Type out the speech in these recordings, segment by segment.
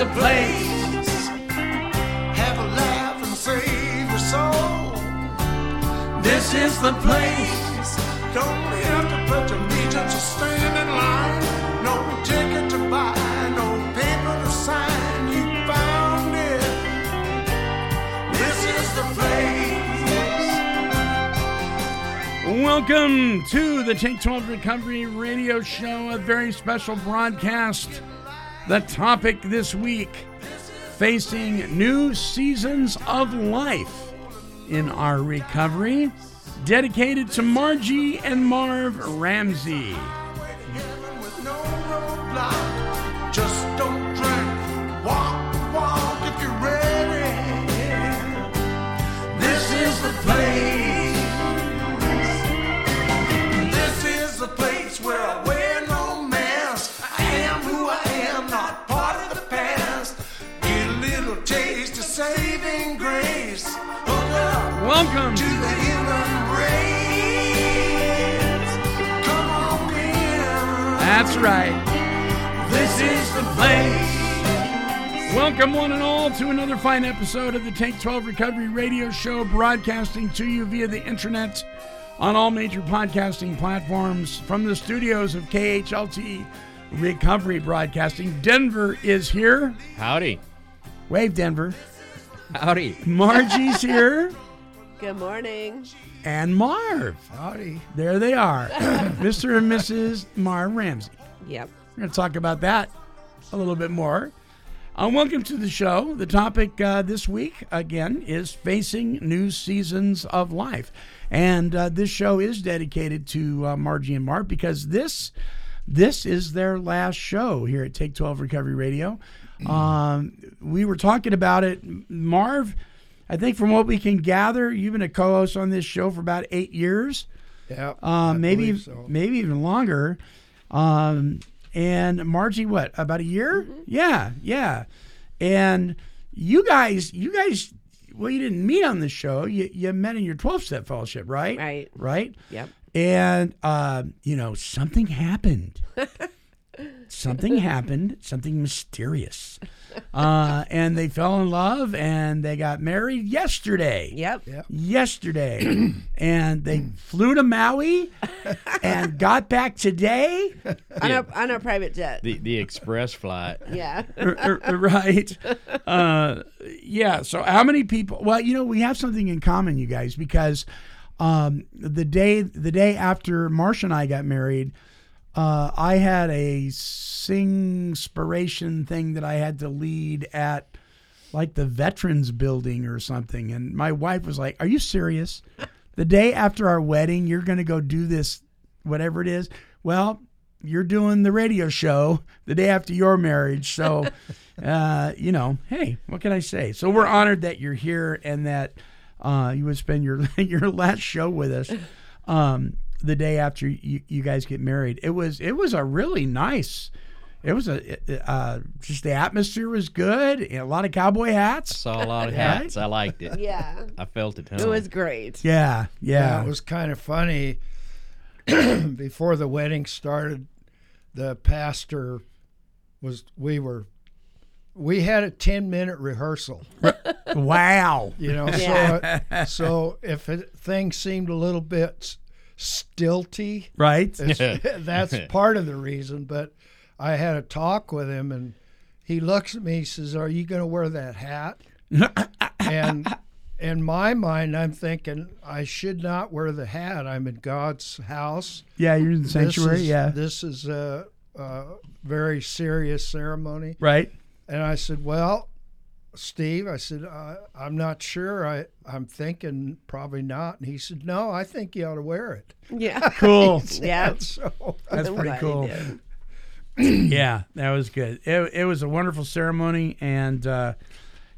The place. Have a laugh and save your soul. This is the place. Don't have to pledge allegiance or stand in line. No ticket to buy, no paper to sign. You found it. This is the place. Welcome to the Take 12 Recovery Radio Show, a very special broadcast. The topic this week facing new seasons of life in our recovery, dedicated to Margie and Marv Ramsey. Welcome. to the human race. Come on in. That's right. This is the place. Welcome, one and all, to another fine episode of the Take 12 Recovery Radio Show, broadcasting to you via the internet on all major podcasting platforms from the studios of KHLT Recovery Broadcasting. Denver is here. Howdy. Wave, Denver. Howdy. Margie's here. Good morning. And Marv. Howdy. There they are. Mr. and Mrs. Marv Ramsey. Yep. We're going to talk about that a little bit more. Uh, welcome to the show. The topic uh, this week, again, is facing new seasons of life. And uh, this show is dedicated to uh, Margie and Marv because this this is their last show here at Take 12 Recovery Radio. Um, we were talking about it. Marv, I think from what we can gather, you've been a co host on this show for about eight years Yeah, uh, maybe so. maybe even longer. Um, and Margie, what about a year? Yeah, yeah. And you guys, you guys, well, you didn't meet on the show. You you met in your twelve step fellowship, right? Right. Right. Yep. And uh, you know something happened. something happened. Something mysterious. Uh, and they fell in love and they got married yesterday Yep. yesterday and they flew to Maui and got back today. On a on a private jet. The the express flight. yeah. R- r- right. Uh, yeah. So, how many people? Well, you know, we have something in common, you guys, because um, the day the day after Marcia and I got married, uh, I had a sing inspiration thing that I had to lead at like the Veterans Building or something, and my wife was like, "Are you serious? The day after our wedding, you're going to go do this, whatever it is?" Well, you're doing the radio show the day after your marriage. So, uh, you know, hey, what can I say? So we're honored that you're here and that uh, you would spend your your last show with us um, the day after you, you guys get married. It was it was a really nice. It was a uh, just the atmosphere was good. A lot of cowboy hats. Saw a lot of hats. I liked it. Yeah. I felt it. It was great. Yeah, Yeah, yeah. it was kind of funny. Before the wedding started, the pastor was. We were. We had a ten minute rehearsal. wow. You know, Yeah. so so if it, things seemed a little bit stilty, Right. that's part of the reason. But I had a talk with him, and he looks at me. He says, "Are you going to wear that hat?" and in my mind, I'm thinking I should not wear the hat. I'm in God's house. Yeah, you're in the sanctuary. This is, yeah. This is a, a very serious ceremony. right. And I said, well, Steve, I said, uh, I'm not sure. I, I'm thinking probably not. And he said, no, I think you ought to wear it. Yeah. Cool. Yeah. So That's pretty cool. yeah, that was good. It, it was a wonderful ceremony, and uh,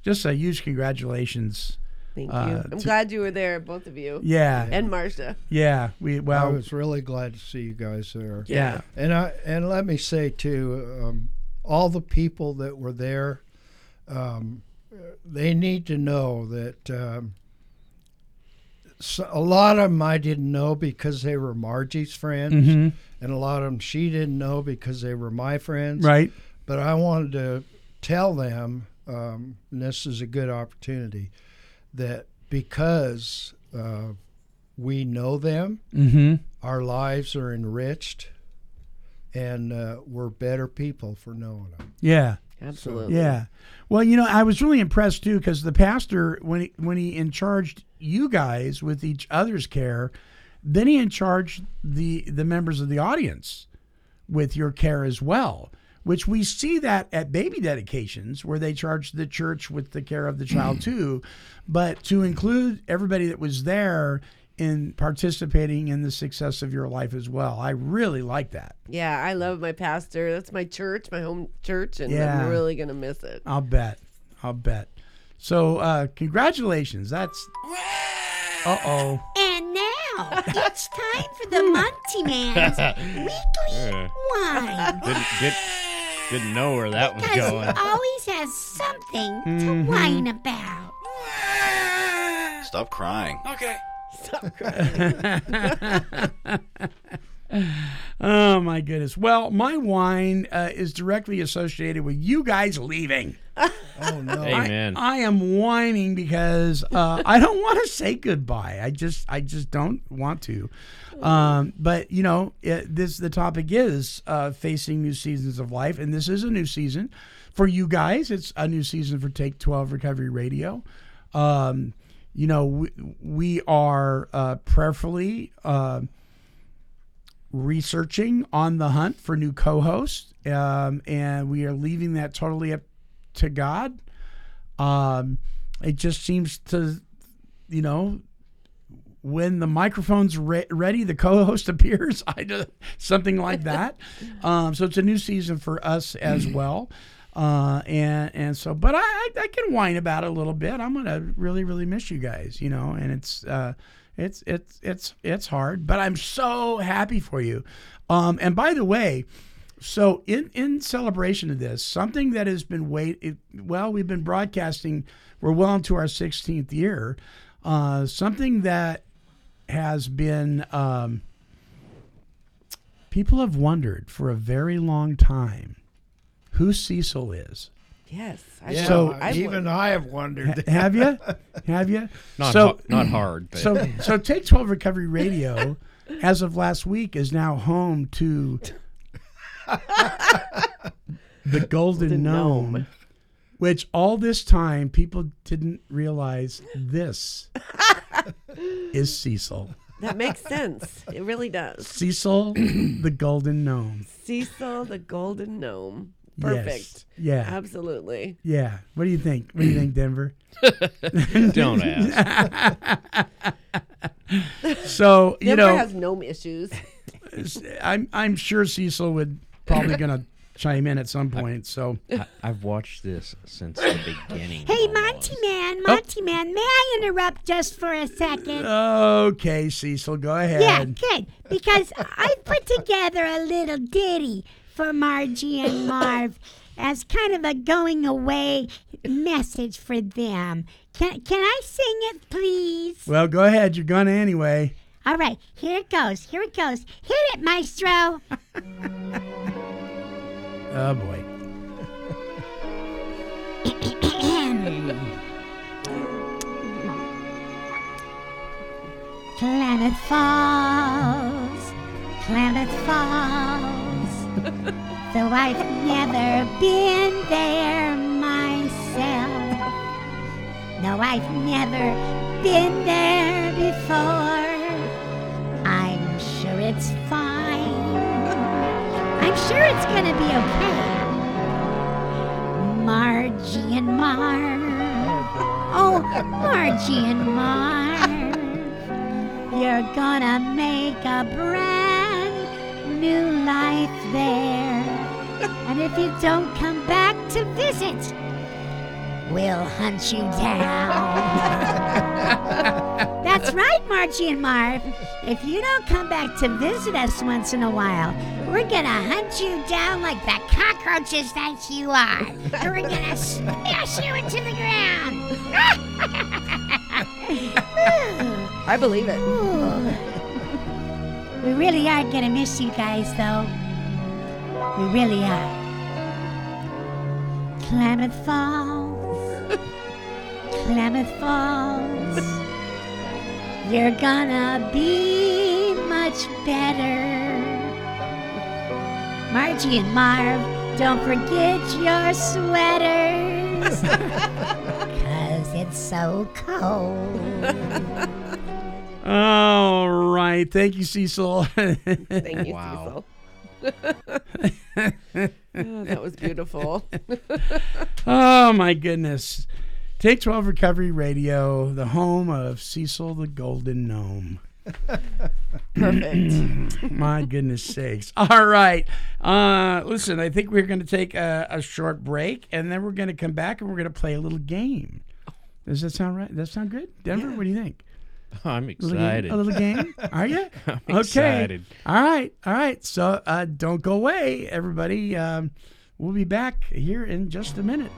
just a huge congratulations. Thank you. Uh, I'm to- glad you were there, both of you. Yeah, And Marcia. yeah. We well I well, was really glad to see you guys there. yeah, And I and let me say too, um, all the people that were there, um, they need to know that um, so a lot of them I didn't know because they were Margie's friends, Mhm. and a lot of them she didn't know because they were my friends. right. But I wanted to tell them, um, and this is a good opportunity, that because uh, we know them, Mm-hmm. our lives are enriched and uh, we're better people for knowing them. Yeah, Absolutely. yeah. Well, you know, I was really impressed too because the pastor, when he, when he in charged you guys with each other's care, then he in charged the the members of the audience with your care as well. Which we see that at baby dedications, where they charge the church with the care of the child too, but to include everybody that was there in participating in the success of your life as well. I really like that. Yeah, I love my pastor. That's my church, my home church, and Yeah. I'm really gonna miss it. I'll bet. I'll bet. So, uh, congratulations. That's. Uh oh. And now it's time for the Monty Man's weekly wine. Didn't, did, didn't know where that was going. he always has something to Mm-hmm. whine about. Stop crying. Oh my goodness. Well, my wine uh, is directly associated with you guys leaving. Oh no! Amen. I am whining because uh, I don't want to say goodbye. I just, I just don't want to. Um, but you know, it, this the topic is uh, facing new seasons of life, and this is a new season for you guys. It's a new season for Take Twelve Recovery Radio. Um, you know, we, we are uh, prayerfully. Uh, researching on the hunt for new co-hosts um, and we are leaving that totally up to god. Um, it just seems to you know when the microphone's re- ready the co-host appears. I do something like that. Um, so it's a new season for us as well uh, and and so but I, I I can whine about it a little bit i'm gonna really really miss you guys you know and it's uh, it's it's it's it's hard but i'm so happy for you um, and by the way so in in celebration of this, something that has been wait it, well, we've been broadcasting. We're well into our 16th year. Uh, something that has been um, people have wondered for a very long time who Cecil is. Yes. I Yeah, So- I've even I have wondered. Have you? Have you? Not, so ha- not hard, but so so Take 12 Recovery Radio as of last week is now home to the Golden Gnome, Gnome. which all this time people didn't realize this is Cecil. that makes sense. It really does. Cecil the Golden Gnome. Cecil the Golden Gnome. Yes. Perfect. Yeah. Absolutely. Yeah. What do you think? What do you think, Denver? don't ask. So, you Denver know, has gnome issues. I'm I'm sure Cecil would probably gonna chime in at some point. So I, I've watched this since the beginning. Hey. Monty Man, oh. Monty Man, may I interrupt just for a second? Okay, Cecil, go ahead. Yeah, good. Because I put together a little ditty for Margie and Marv as kind of a going away message for them. Can, can I sing it, please? Well, go ahead. You're gonna anyway. All right, here it goes. Here it goes. Hit it, maestro. Oh boy. Planet Falls, Planet Falls. Though I've never been there myself, No, I've never been there before. I'm sure it's fine. I'm sure it's gonna be okay. Margie and Marv. Oh, Margie and Marv. You're gonna make a brand new life there. And if you don't come back to visit, we'll hunt you down. That's right, Margie and Marv. If you don't come back to visit us once in a while, we're gonna hunt you down like the cockroaches that you are. And we're gonna smash you into the ground. I believe it. Ooh. We really are gonna miss you guys, though. We really are. Klamath Falls. Klamath Falls. You're gonna be much better. Margie and Marv, don't forget your sweaters. Cause it's so cold. All right. Thank you, Cecil. Thank you, Wow. Cecil. Oh, that was beautiful. oh, my goodness. Take 12 Recovery Radio, the home of Cecil the Golden Gnome. Perfect. My goodness sakes. All right. Uh, listen, I think we're going to take a, a short break and then we're going to come back and we're going to play a little game. Does that sound right? Does that sound good? Denver, what do you think? I'm A little game? excited. A little game? Are you? I'm okay. excited. All right. All right. So uh, don't go away, everybody. Um, we'll be back here in just a minute.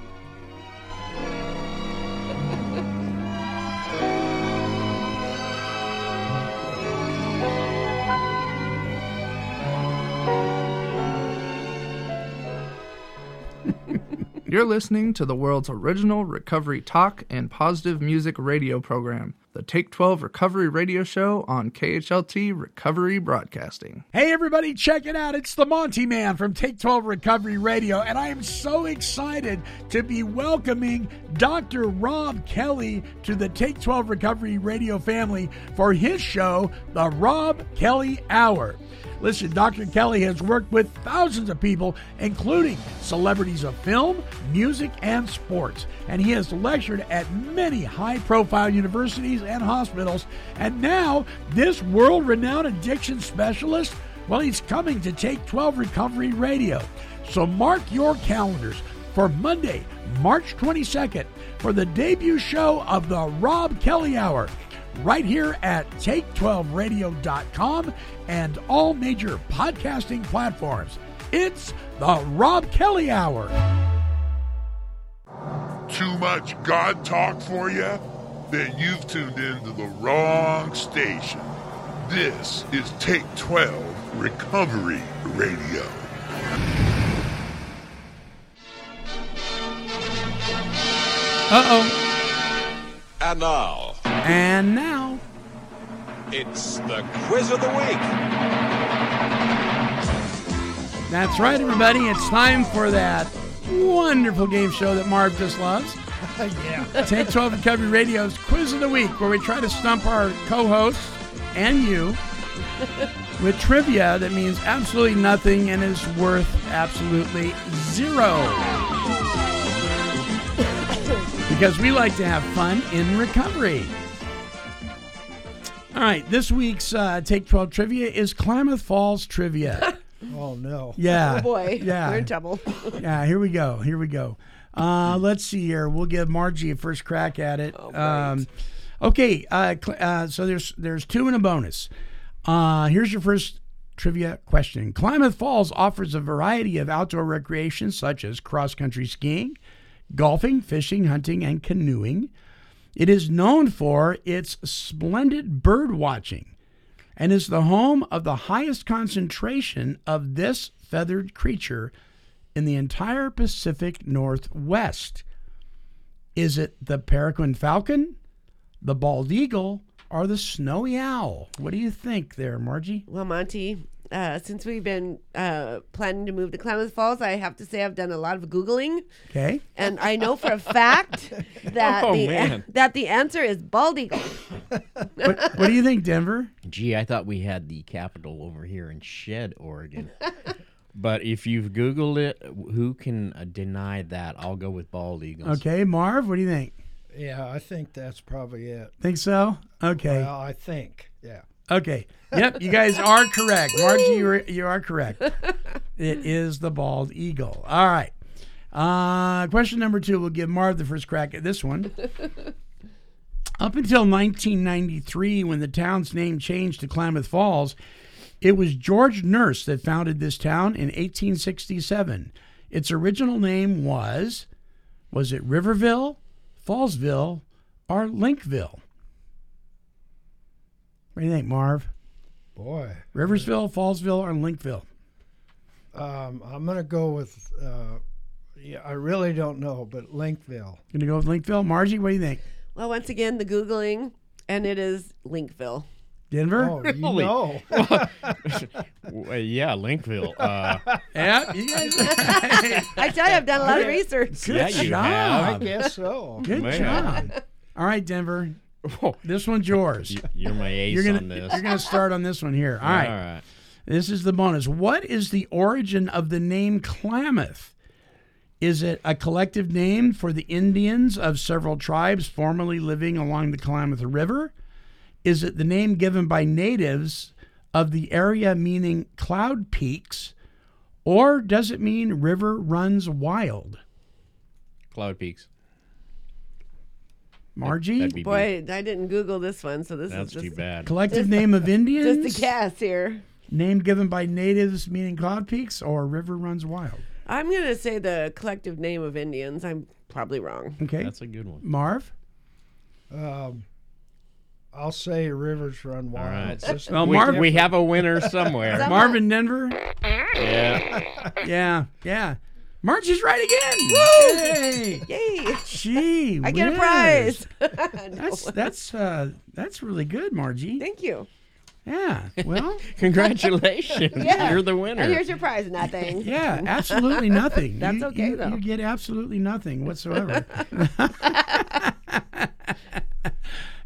You're listening to the world's original recovery talk and positive music radio program, the Take 12 Recovery Radio Show on KHLT Recovery Broadcasting. Hey, everybody, check it out. It's the Monty Man from Take 12 Recovery Radio, and I am so excited to be welcoming Dr. Rob Kelly to the Take 12 Recovery Radio family for his show, The Rob Kelly Hour. Listen, Dr. Kelly has worked with thousands of people, including celebrities of film, music, and sports. And he has lectured at many high profile universities and hospitals. And now, this world renowned addiction specialist, well, he's coming to Take 12 Recovery Radio. So mark your calendars for Monday, March 22nd, for the debut show of the Rob Kelly Hour right here at take12radio.com and all major podcasting platforms. It's the Rob Kelly Hour. Too much God talk for you? Then you've tuned into the wrong station. This is Take 12 Recovery Radio. Uh oh. And now, And now, it's the quiz of the week. that's right, everybody. It's time for that wonderful game show that Marv just loves. yeah. Take 12 Recovery Radio's Quiz of the Week, where we try to stump our co hosts and you with trivia that means absolutely nothing and is worth absolutely zero. because we like to have fun in recovery. All right, this week's uh, Take 12 trivia is Klamath Falls trivia. Oh, no. Yeah. Oh boy, Yeah. we're in trouble. Yeah, here we go. Here we go. Uh, let's see here. We'll give Margie a first crack at it. Oh, um, okay, uh, cl- uh, so there's there's two and a bonus. Uh, here's your first trivia question. Klamath Falls offers a variety of outdoor recreation such as cross country skiing, golfing, fishing, hunting, and canoeing. It is known for its splendid bird watching and is the home of the highest concentration of this feathered creature in the entire Pacific Northwest. Is it the peregrine falcon, the bald eagle, or the snowy owl? What do you think there, Margie? Well, Monty, uh, since we've been uh, planning to move to Klamath Falls, I have to say I've done a lot of googling, Okay. and I know for a fact that Oh, the man. that the answer is bald eagle. What, what do you think, Denver? Gee, I thought we had the capital over here in Shedd, Oregon. but if you've Googled it, who can uh, deny that? I'll go with bald eagles. Okay, Marv, what do you think? Yeah, I think that's probably it. Think so? Okay. Well, I think. Yeah. Okay. Yep, you guys are correct. Margie, you are, you are correct. It is the bald eagle. All right. Uh, question number two. We'll give Marv the first crack at this one. Up until 1993, when the town's name changed to Klamath Falls, it was George Nurse that founded this town in 1867. Its original name was, was it Riverville, Fallsville, or Linkville? What do you think, Marv? Boy. Riversville, Fallsville, or Linkville? Um, I'm going to go with, uh, yeah, I really don't know, but Linkville. Gonna go with Linkville. Margie, what do you think? Well, once again, the googling, and it is Linkville. Denver? Oh, you Really? know. Well, yeah, Linkville. Uh, Yeah, you guys. I tell you, I've done a lot of research. Good Yeah, you job. have. I guess so. Good Man. job. All right, Denver. Oh, This one's yours. you- you're my ace You're gonna on this. you're gonna start on this one here. All right. All right. This is the bonus. What is the origin of the name Klamath? Is it a collective name for the Indians of several tribes formerly living along the Klamath River? Is it the name given by natives of the area meaning cloud peaks? Or does it mean river runs wild? Cloud Peaks. Margie? That'd be Boy, I didn't Google this one, so this That's is too bad. collective name of Indians? just a guess here. Name given by natives meaning cloud peaks or river runs wild? I'm gonna say the collective name of Indians. I'm probably wrong. Okay. That's a good one. Marv? Um, I'll say rivers run wild. right. Just- Well, We, Marv, we have a winner somewhere. Marvin Denver? yeah. Yeah, yeah. Margie's right again. Woo! Yay! Yay! Gee, I get a prize. That's that's uh that's really good, Margie. Thank you. Yeah. Well, Congratulations. Yeah. You're the winner. And here's your prize nothing. yeah, absolutely nothing. That's You- okay, you, though. You get absolutely nothing whatsoever.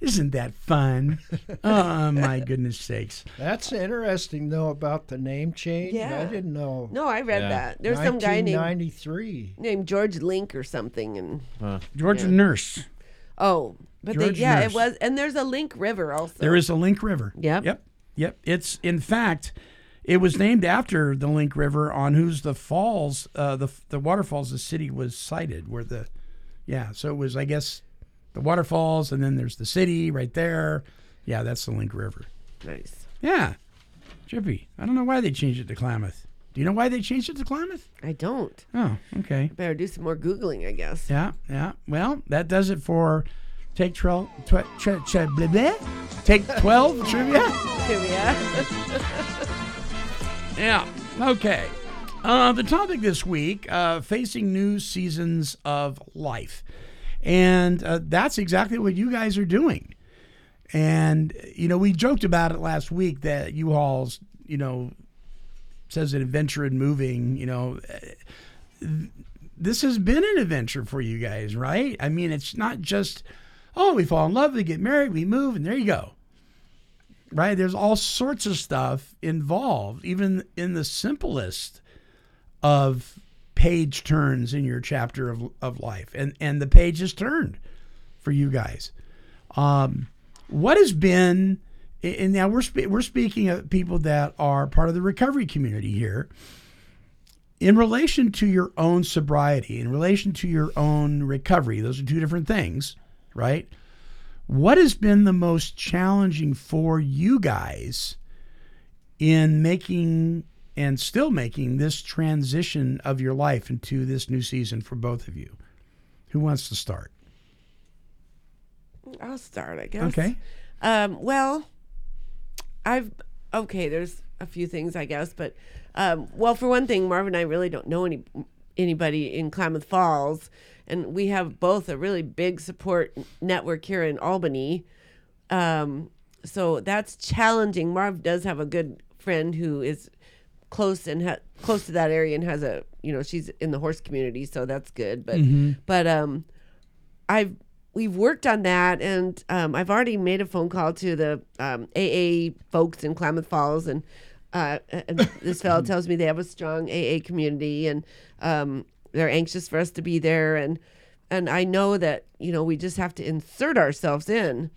Isn't that fun? Oh my goodness sakes! That's interesting, though, about the name change. Yeah. I didn't know. No, I read Yeah. that. There's some guy named 1993. named George Link or something, and George Nurse. oh, but they, George yeah, Nurse. it was, and there's a Link River also. There is a Link River. Yep. Yep. Yep. It's in fact, it was named after the Link River on whose the falls, uh, the the waterfalls, the city was sited. Where the, yeah. So it was, I guess, the waterfalls, and then there's the city right there. Yeah, that's the Link River. nice. Yeah. Chippy. I don't know why they changed it to Klamath. Do you know why they changed it to Klamath? I don't. Oh, okay. Better do some more googling, I guess. Yeah, yeah. Well, that does it for take 12, tw- tw- tw- blah, blah. take 12 trivia. Trivia. Yeah. Okay. Uh, the topic this week uh, facing new seasons of life. And uh, that's exactly what you guys are doing. And, you know, we joked about it last week that U Haul's, you know, says an adventure in moving, you know. This has been an adventure for you guys, right? I mean, it's not just, oh, we fall in love, we get married, we move, and there you go right? There's all sorts of stuff involved, even in the simplest of page turns in your chapter of, of life. And, and the page is turned for you guys. Um, what has been, and now we're, spe- we're speaking of people that are part of the recovery community here. In relation to your own sobriety, in relation to your own recovery, those are two different things, right? What has been the most challenging for you guys in making and still making this transition of your life into this new season for both of you? Who wants to start? I'll start, I guess. Okay. Um, well, I've okay. There's a few things, I guess, but um, well, for one thing, Marv and I really don't know any anybody in Klamath Falls, and we have both a really big support network here in Albany. Um, so that's challenging. Marv does have a good friend who is close and ha- close to that area and has a you know she's in the horse community, so that's good. But but um, I've we've worked on that, and um, I've already made a phone call to the um, AA folks in Klamath Falls, and uh, and this fellow tells me they have a strong AA community, and um, they're anxious for us to be there, and and I know that you know we just have to insert ourselves in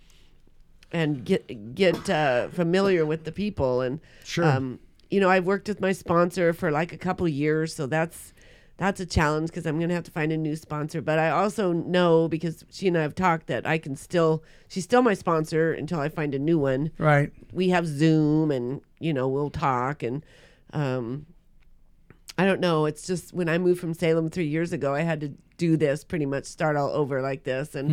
and get get uh, familiar with the people, and Sure. um, you know I've worked with my sponsor for like a couple of years, so that's that's a challenge because I'm gonna have to find a new sponsor. But I also know because she and I have talked that I can still she's still my sponsor until I find a new one. Right. We have Zoom and you know we'll talk and um, I don't know. It's just when I moved from Salem three years ago, I had to do this pretty much start all over like this. And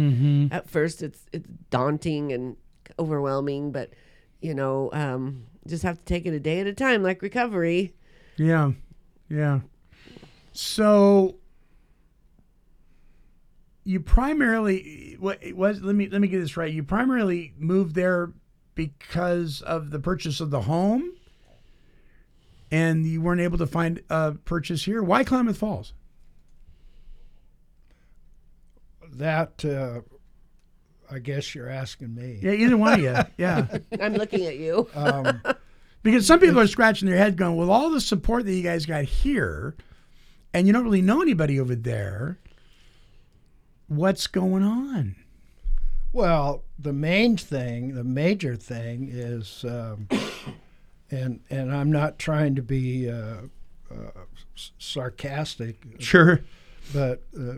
at first, it's it's daunting and overwhelming, but you know, um, just have to take it a day at a time, like recovery. Yeah. Yeah. So you primarily what it was let me let me get this right. You primarily moved there because of the purchase of the home and you weren't able to find a purchase here. Why Klamath Falls? That, uh, I guess you're asking me. Yeah, either one of you. Yeah. I'm looking at you. Um, Because some people are scratching their head going, with all the support that you guys got here, and you don't really know anybody over there, what's going on? Well, the main thing, the major thing is, um, and and I'm not trying to be uh, uh, sarcastic, Sure. but uh,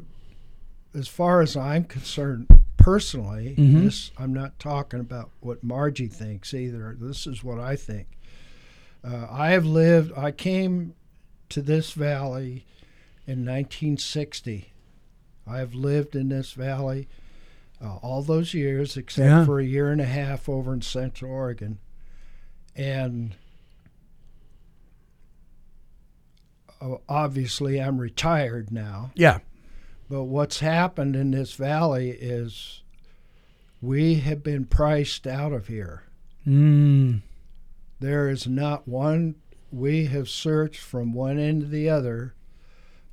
as far as I'm concerned, personally, Mhm. this I'm not talking about what Margie thinks either. This is what I think. Uh, I have lived. I came to this valley in 1960. I have lived in this valley uh, all those years, except Yeah. for a year and a half over in Central Oregon, and obviously I'm retired now. Yeah. But what's happened in this valley is we have been priced out of here. Mm. There is not one. We have searched from one end to the other,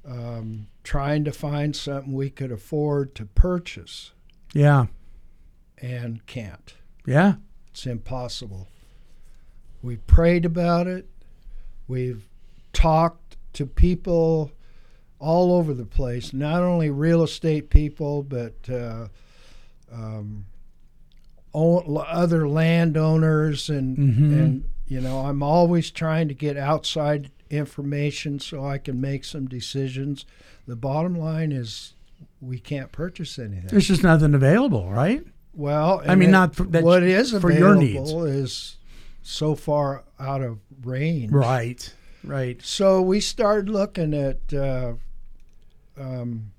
um, trying to find something we could afford to purchase, Yeah. and can't. Yeah. It's impossible. We prayed about it. We've talked to people all over the place, not only real estate people, but uh, um, other landowners, and Mhm. and you know, I'm always trying to get outside information so I can make some decisions. The bottom line is, we can't purchase anything. There's just nothing available, right? Well, I mean, it- not for- that- what is for your available is so far out of range. Right. Right. So we started looking at uh, um,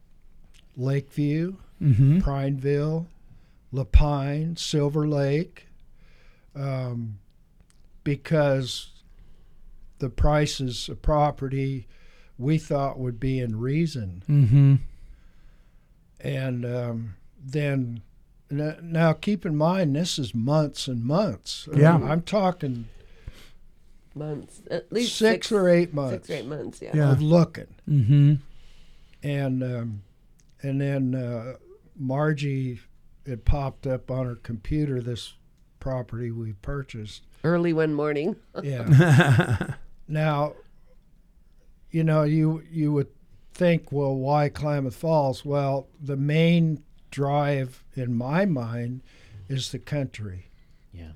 Lakeview, Mhm. Prineville, La Pine, Silver Lake, um, because the prices of property we thought would be in reason Mm-hmm. and um, then now keep in mind this is months and months. Yeah. I'm talking months, at least six, or eight months Six or eight months, yeah. Yeah. of looking, Mm-hmm. And um, and then uh, Margie it popped up on her computer this property we purchased. Early one morning. Yeah. now, you know, you you would think, well, why Klamath Falls? Well, the main drive in my mind is the country. Yeah.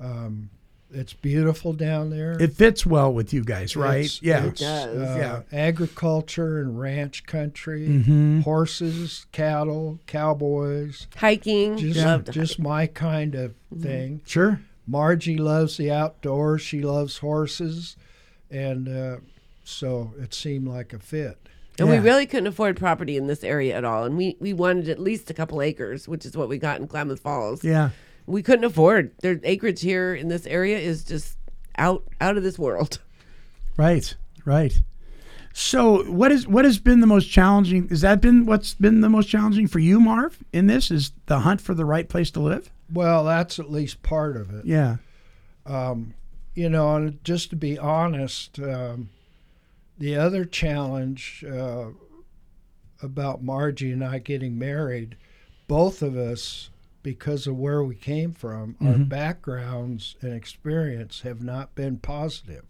Um, it's beautiful down there. It fits well with you guys, right? It's- yeah. it's, does. uh, Yeah. Agriculture and ranch country, Mhm. horses, cattle, cowboys. Hiking. Just, Loved just my kind of thing. Sure. Margie loves the outdoors. She loves horses, and uh, so it seemed like a fit. And we really couldn't afford property in this area at all. And we, we wanted at least a couple acres, which is what we got in Klamath Falls. Yeah. We couldn't afford. Their acreage here in this area is just out out of this world. Right. Right. So what is what has been the most challenging? Has that been what's been the most challenging for you, Marv? In this is the hunt for the right place to live. Well, that's at least part of it. Yeah. Um, you know, and just to be honest, um, the other challenge uh, about Margie and I getting married, both of us, because of where we came from, our Mhm. backgrounds and experience have not been positive.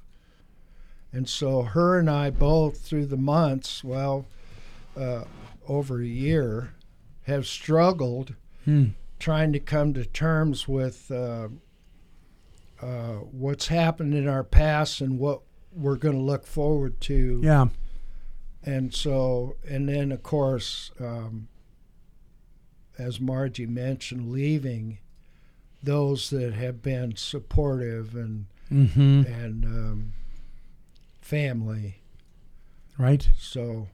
And so, her and I both, through the months, well, uh, over a year, have struggled Hmm. trying to come to terms with uh, uh, what's happened in our past and what we're going to look forward to. Yeah. And so, and then of course, um, as Margie mentioned, leaving those that have been supportive and Mhm. and um, family. Right. So,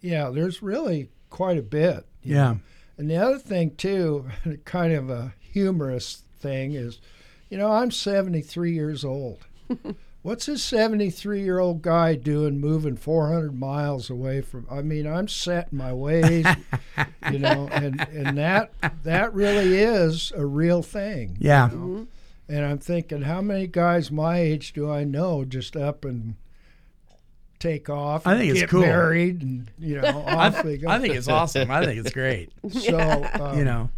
yeah, there's really quite a bit. Yeah. know. And the other thing too, kind of a humorous thing is, you know, I'm 73 years old. What's this 73 year old guy doing moving 400 miles away from? I mean, I'm set in my ways, you know, and, and that that really is a real thing. you Yeah. know? And I'm thinking, how many guys my age do I know just up and take off? I and think it's get cool. married, and you know, I, off they go. I think it's awesome. I think it's great. So um, you know.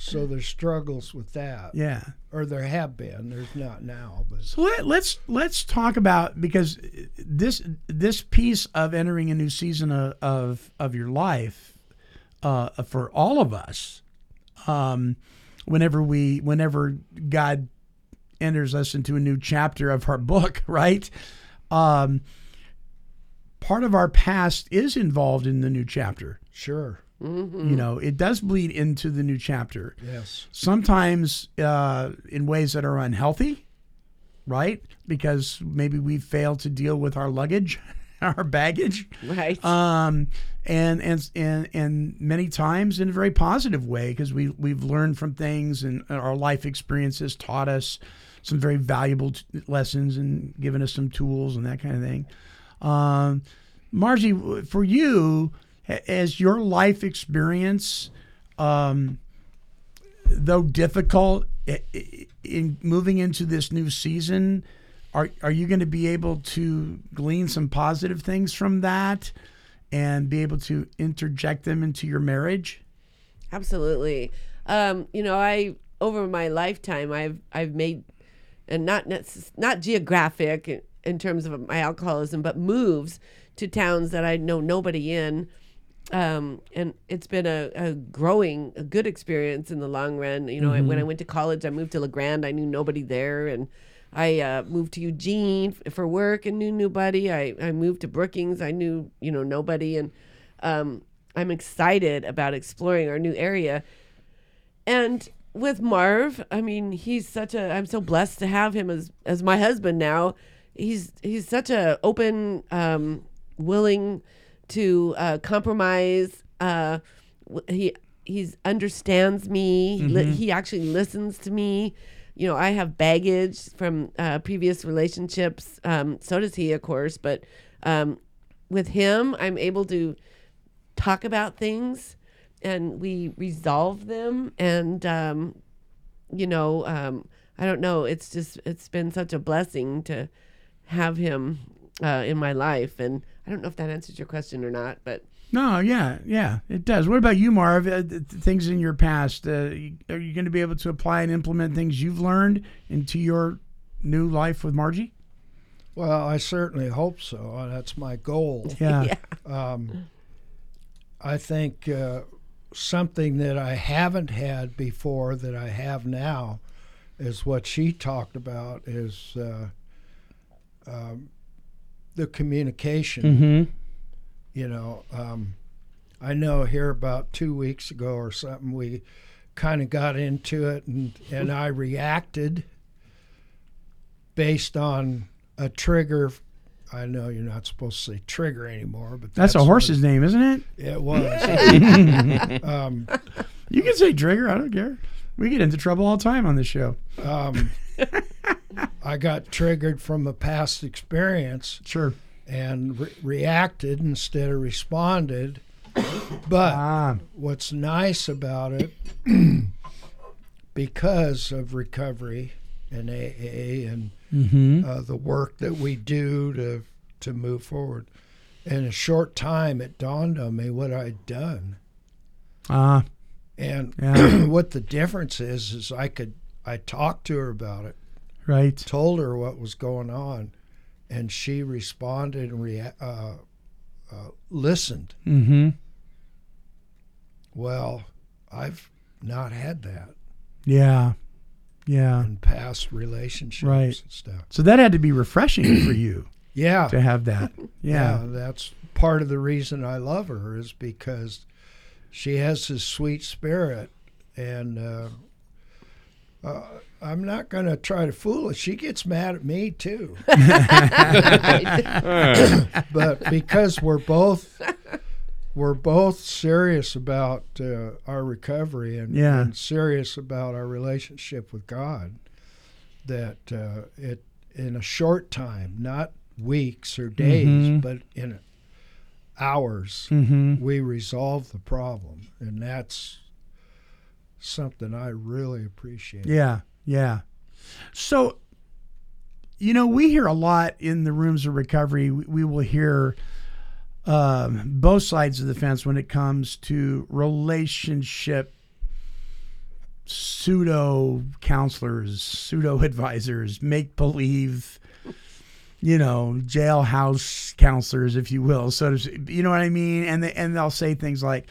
So there's struggles with that. Yeah. or there have been. There's not now, but So let, let's let's talk about because this this piece of entering a new season of of, of your life uh, for all of us. Um, whenever we whenever God enters us into a new chapter of our book, right? Um, part of our past is involved in the new chapter. sure, You know, it does bleed into the new chapter yes, sometimes uh, in ways that are unhealthy, right? Because maybe we failed to deal with our luggage, our baggage, Right. um, and and and and many times in a very positive way because we we've learned from things and our life experiences taught us some very valuable t- lessons and given us some tools and that kind of thing. Um, Margie, for you, as your life experience, um, though difficult in moving into this new season, are are you going to be able to glean some positive things from that and be able to interject them into your marriage? Absolutely. Um, you know, I over my lifetime, I've I've made, and not not geographic in terms of my alcoholism, but moves to towns that I know nobody in, um, and it's been a, a growing, a good experience in the long run. You know, when I went to college, I moved to La Grande. I knew nobody there, and I uh, moved to Eugene f- for work and knew nobody. I, I moved to Brookings. I knew you know nobody, and um, I'm excited about exploring our new area. And with Marv, I mean, he's such a. I'm so blessed to have him as as my husband now. He's he's such a open, um, willing to uh, compromise. Uh, he he's understands me. He, li- he actually listens to me. You know, I have baggage from uh, previous relationships. Um, so does he, of course. But um, with him, I'm able to talk about things and we resolve them and um, you know um, i don't know it's just it's been such a blessing to have him uh, in my life and i don't know if that answers your question or not but No, yeah, yeah, it does. What about you, Marv? Uh, th- th- things in your past, uh, y- are you going to be able to apply and implement things you've learned into your new life with Margie? well, I certainly hope so. Uh, That's my goal. Yeah. Um, I think uh, something that I haven't had before that I have now is what she talked about is uh, um, the communication. Mm-hmm. You know, um, I know here about two weeks ago or something, we kind of got into it and, and I reacted based on a trigger. I know you're not supposed to say trigger anymore, but That's, a what horse's name, isn't it? It was. um, You can say trigger. I don't care. We get into trouble all the time on this show. um, I got triggered from a past experience Sure. and re- reacted instead of responded. But Ah, what's nice about it, because of recovery, and AA and Mm-hmm. uh, the work that we do to to move forward. In a short time, it dawned on me what I'd done, Ah, and Yeah. what the difference is. Is I could I talked to her about it, right. told her what was going on, and she responded and rea- uh, uh, listened. Mm-hmm. Well, I've not had that Yeah. Yeah. in past relationships Right. and stuff. So that had to be refreshing for you Yeah, to have that. Yeah. that's part of the reason I love her is because she has this sweet spirit, and uh, uh, I'm not going to try to fool her. She gets mad at me too, but because we're both we're both serious about uh, our recovery and, Yeah. and serious about our relationship with God, that uh, it in a short time, not weeks or days, Mhm. but in hours, Mm-hmm. we resolve the problem, and that's something I really appreciate. Yeah, yeah. So, you know, we hear a lot in the rooms of recovery. We, we will hear um, both sides of the fence when it comes to relationship pseudo counselors, pseudo advisors, make believe, you know, jailhouse counselors, if you will. So, you know what I mean? And they, and they'll say things like,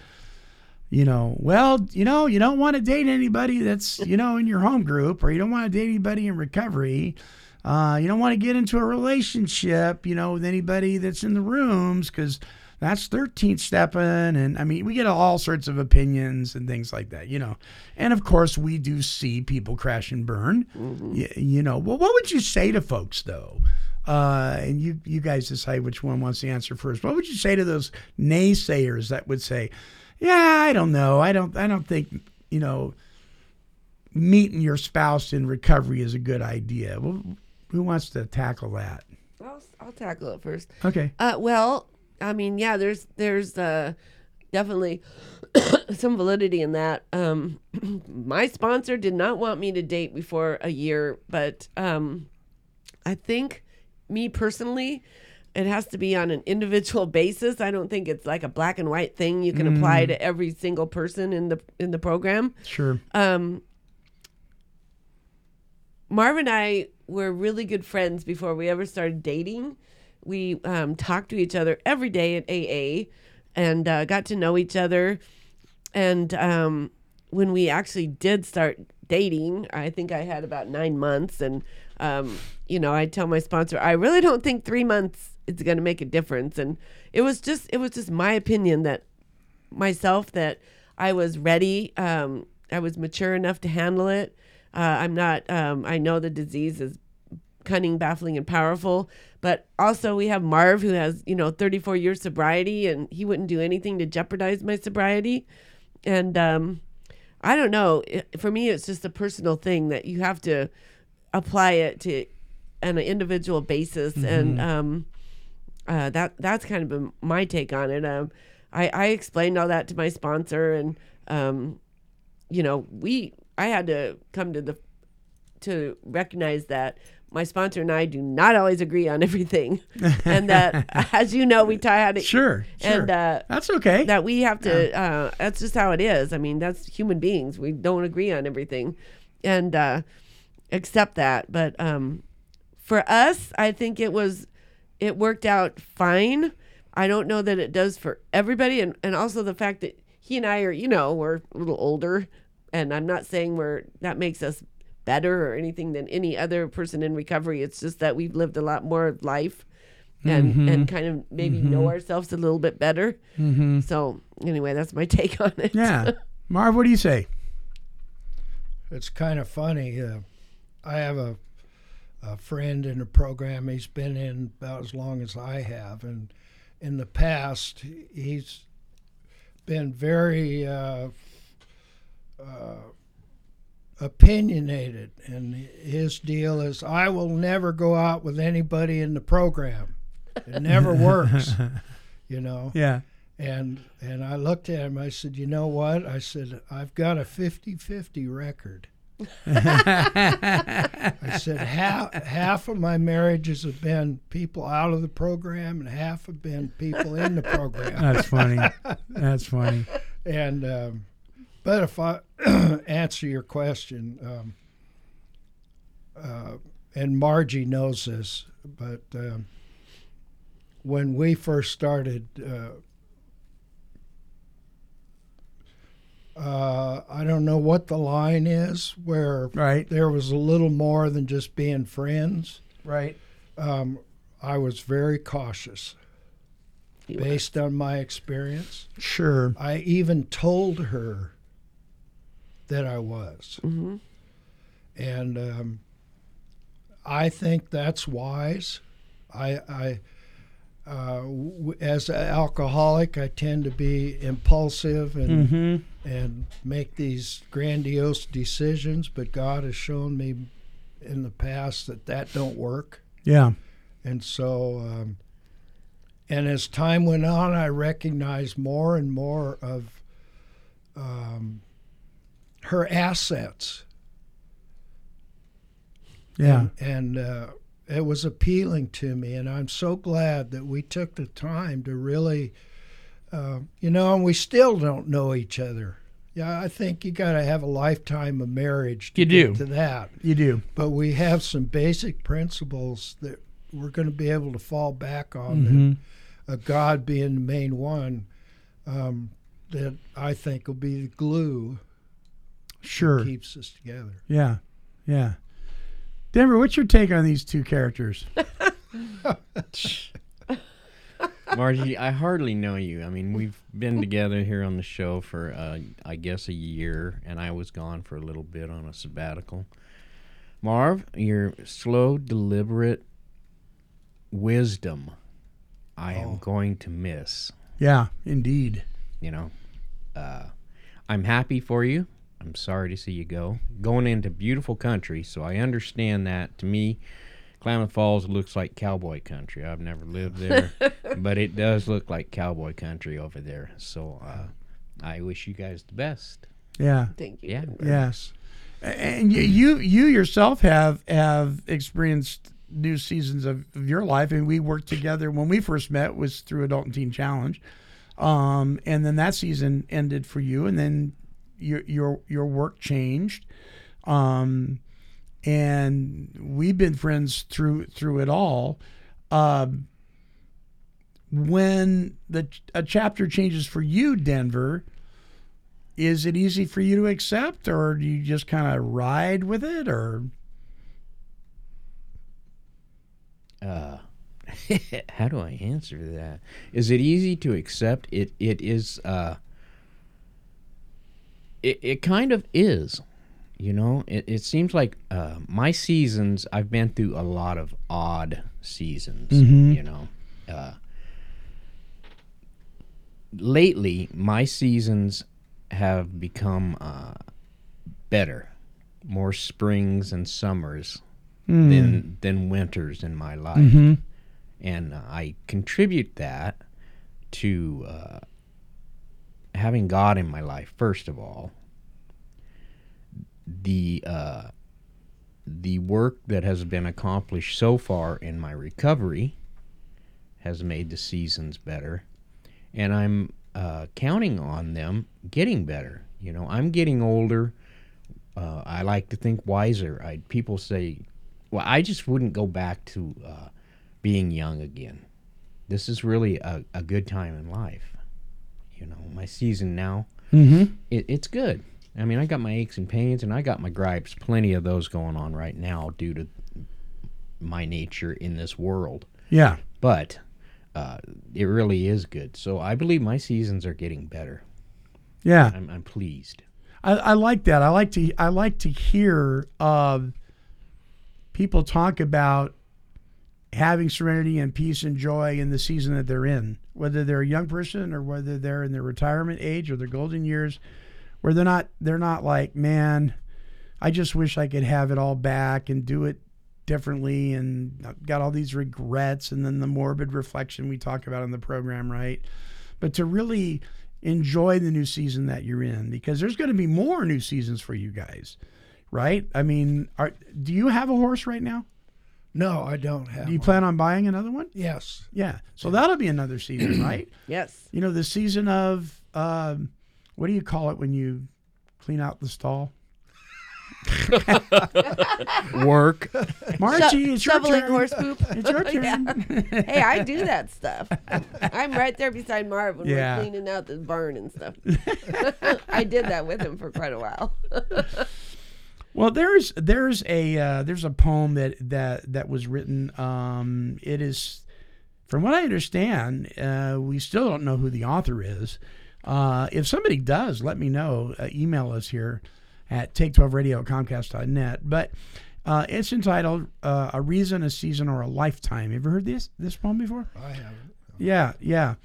you know, well, you know, you don't want to date anybody that's, you know, in your home group, or you don't want to date anybody in recovery. Uh, you don't want to get into a relationship, you know, with anybody that's in the rooms because that's 13th stepping. And I mean, we get all sorts of opinions and things like that, you know. And of course, we do see people crash and burn, y- you know. Well, what would you say to folks, though? Uh, and you, you guys decide which one wants to answer first. What would you say to those naysayers that would say, yeah, I don't know. I don't, I don't think, you know, meeting your spouse in recovery is a good idea. Well, who wants to tackle that? I'll, I'll tackle it first. Okay. Uh, well, I mean, yeah, there's there's uh, definitely some validity in that. Um, my sponsor did not want me to date before a year, but um, I think me personally, it has to be on an individual basis. I don't think it's like a black and white thing you can apply to every single person in the in the program. Sure. Um, Marv and I were really good friends before we ever started dating. We um, talked to each other every day at AA and uh, got to know each other. And um, when we actually did start dating, I think I had about nine months. And, um, you know, I tell my sponsor, I really don't think three months is going to make a difference. And it was just, it was just my opinion that myself that I was ready. Um, I was mature enough to handle it. Uh, I'm not. Um, I know the disease is cunning, baffling, and powerful. But also, we have Marv, who has you know 34 years sobriety, and he wouldn't do anything to jeopardize my sobriety. And um, I don't know. It, for me, it's just a personal thing that you have to apply it to on an individual basis, and um, uh, that that's kind of been my take on it. Um, I, I explained all that to my sponsor, and um, you know, we I had to come to the to recognize that my sponsor and I do not always agree on everything, and that as you know, we tie had it Sure. Sure. and uh, That's okay. that we have to. Uh, that's just how it is. I mean, that's human beings. We don't agree on everything, and uh, accept that. But um, for us, I think it was it worked out fine. I don't know that it does for everybody, and and also the fact that he and I are, you know, we're a little older, and I'm not saying we're that makes us better or anything than any other person in recovery. It's just that we've lived a lot more life. And, and kind of maybe know ourselves a little bit better. mm-hmm. So anyway, that's my take on it. Yeah. Marv, what do you say? It's kind of funny. Uh, I have a, a friend in a program. He's been in about as long as I have, and in the past, he's been very uh, uh, opinionated. And his deal is, I will never go out with anybody in the program. It never works, you know. Yeah. And and I looked at him. I said, "You know what?" I said, "I've got a 50-50 record." I said half half of my marriages have been people out of the program, and half have been people in the program. That's funny. That's funny. And um, but if I answer your question, um, uh, and Margie knows this, but um, when we first started. Uh, uh, I don't know what the line is where Right. there was a little more than just being friends. Right. Um, I was very cautious based on my experience. Sure. I even told her that I was. Mm-hmm. And um, I think that's wise. I, I uh, w- as an alcoholic, I tend to be impulsive and Mm-hmm. and make these grandiose decisions. But God has shown me in the past that that don't work. Yeah. And so, um, and as time went on, I recognized more and more of um, her assets. Yeah. And, and uh, it was appealing to me. And I'm so glad that we took the time to really, uh, you know, and we still don't know each other. Yeah, I think you got to have a lifetime of marriage to You get do. to that. You do. But we have some basic principles that we're going to be able to fall back on. Mm-hmm. That, uh, God being the main one, um, that I think will be the glue Sure. that keeps us together. Yeah. Yeah. Denver, what's your take on these two characters? Margie, I hardly know you. I mean, we've been together here on the show for, uh, I guess, a year, and I was gone for a little bit on a sabbatical. Marv, your slow, deliberate wisdom, I am going to miss. Yeah, indeed. You know, uh, I'm happy for you. I'm sorry to see you go. Going into beautiful country, so I understand that. To me, Klamath Falls looks like cowboy country. I've never lived there, but it does look like cowboy country over there. So uh, I wish you guys the best. Yeah. Thank you. Yeah. Yes. And you, you, you yourself have have experienced new seasons of, of your life, and we worked together when we first met was through Adult and Teen Challenge, um, and then that season ended for you, and then your your your work changed, um, and we've been friends through through it all. Um, when the a chapter changes for you, Denver, is it easy for you to accept or do you just kind of ride with it or Uh, how do I answer that? Is it easy to accept? It it is. Uh, it it kind of is. You know, it, it seems like uh, my seasons. I've been through a lot of odd seasons. Mhm. You know, uh, lately my seasons have become uh, better, more springs and summers Mm. than than winters in my life, Mhm. and uh, I contribute that to uh, having God in my life first of all. The uh, the work that has been accomplished so far in my recovery has made the seasons better, and I'm uh, counting on them getting better. You know, I'm getting older. Uh, I like to think wiser. I people say, well, I just wouldn't go back to uh, being young again. This is really a, a good time in life. You know, my season now, Mhm. it, it's good. I mean, I got my aches and pains, and I got my gripes. Plenty of those going on right now due to my nature in this world. Yeah. But uh, it really is good. So I believe my seasons are getting better. Yeah. I'm, I'm pleased. I, I like that. I like to I like to hear uh, people talk about having serenity and peace and joy in the season that they're in, whether they're a young person or whether they're in their retirement age or their golden years, where they're not they're not like, man, I just wish I could have it all back and do it differently and I've got all these regrets and then the morbid reflection we talk about in the program, right? But to really enjoy the new season that you're in because there's going to be more new seasons for you guys. right? I mean, are, do you have a horse right now? No, I don't have. Do you one. plan on buying another one? Yes. Yeah. So that'll be another season, right? Yes. You know, the season of um, what do you call it when you clean out the stall? Work. Margie, it's your Shoveling turn. horse poop. It's your Yeah. hey, I do that stuff. I'm right there beside Marv when Yeah. we're cleaning out the barn and stuff. I did that with him for quite a while. Well, there's there's a uh, there's a poem that that that was written. Um, it is, from what I understand, uh, we still don't know who the author is. Uh, if somebody does, let me know. Uh, email us here at take12radio at comcast.net. But uh, it's entitled uh, "A Reason, a Season, or a Lifetime." Have you ever heard this this poem before? I haven't. Yeah, yeah.